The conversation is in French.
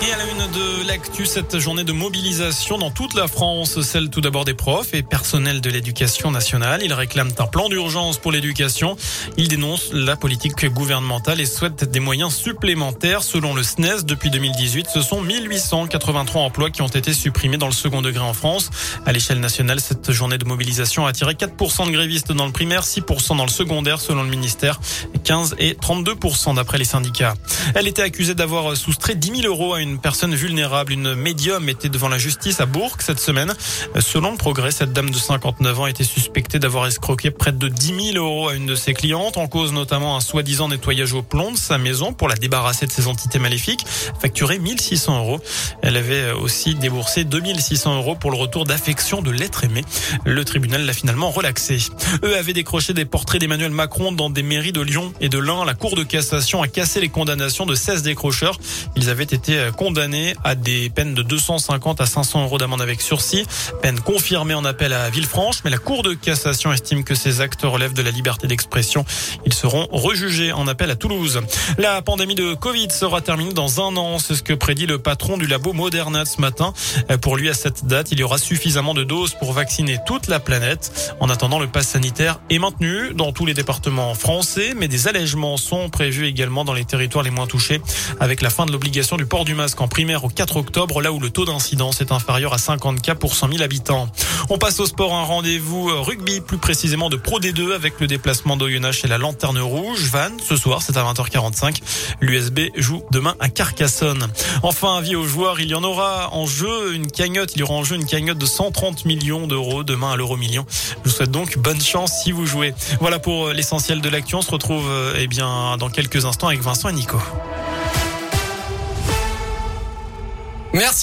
Et à la une de l'actu, cette journée de mobilisation dans toute la France, celle tout d'abord des profs et personnels de l'éducation nationale. Ils réclament un plan d'urgence pour l'éducation. Ils dénoncent la politique gouvernementale et souhaitent des moyens supplémentaires. Selon le SNES, e depuis 2018, ce sont 1883 emplois qui ont été supprimés dans le second degré en France. À l'échelle nationale, cette journée de mobilisation a attiré 4% de grévistes dans le primaire, 6% dans le secondaire selon le ministère, 15 et 32% d'après les syndicats. Elle était accusée d'avoir soustrait 10 000 euros à une une personne vulnérable. Une médium était devant la justice à Bourg cette semaine. Selon le progrès, cette dame de 59 ans était suspectée d'avoir escroqué près de 10 000 euros à une de ses clientes, en cause notamment un soi-disant nettoyage au plomb de sa maison pour la débarrasser de ses entités maléfiques, facturé 1600 euros. Elle avait aussi déboursé 2600 euros pour le retour d'affection de l'être aimé. Le tribunal l'a finalement relaxé. Eux avaient décroché des portraits d'Emmanuel Macron dans des mairies de Lyon et de Lens. La Cour de cassation a cassé les condamnations de 16 décrocheurs. Ils avaient été condamnés à des peines de 250 à 500 euros d'amende avec sursis. Peine confirmée en appel à Villefranche, mais la Cour de cassation estime que ces actes relèvent de la liberté d'expression. Ils seront rejugés en appel à Toulouse. La pandémie de Covid sera terminée dans un an. C'est ce que prédit le patron du labo Moderna ce matin. Pour lui, à cette date, il y aura suffisamment de doses pour vacciner toute la planète. En attendant, le pass sanitaire est maintenu dans tous les départements français, mais des allègements sont prévus également dans les territoires les moins touchés avec la fin de l'obligation du port du masque qu'en primaire au 4 octobre, là où le taux d'incidence est inférieur à 50 cas pour 100 000 habitants. On passe au sport, un rendez-vous euh, rugby, plus précisément de Pro D2 avec le déplacement d'Oyonnax chez la Lanterne Rouge. Van, ce soir, c'est à 20h45. L'USB joue demain à Carcassonne. Enfin, avis aux joueurs, il y en aura en jeu une cagnotte. Il y aura en jeu une cagnotte de 130 millions d'euros demain à l'euro million. Je vous souhaite donc bonne chance si vous jouez. Voilà pour euh, l'essentiel de l'actu. On se retrouve euh, eh bien dans quelques instants avec Vincent et Nico. Merci.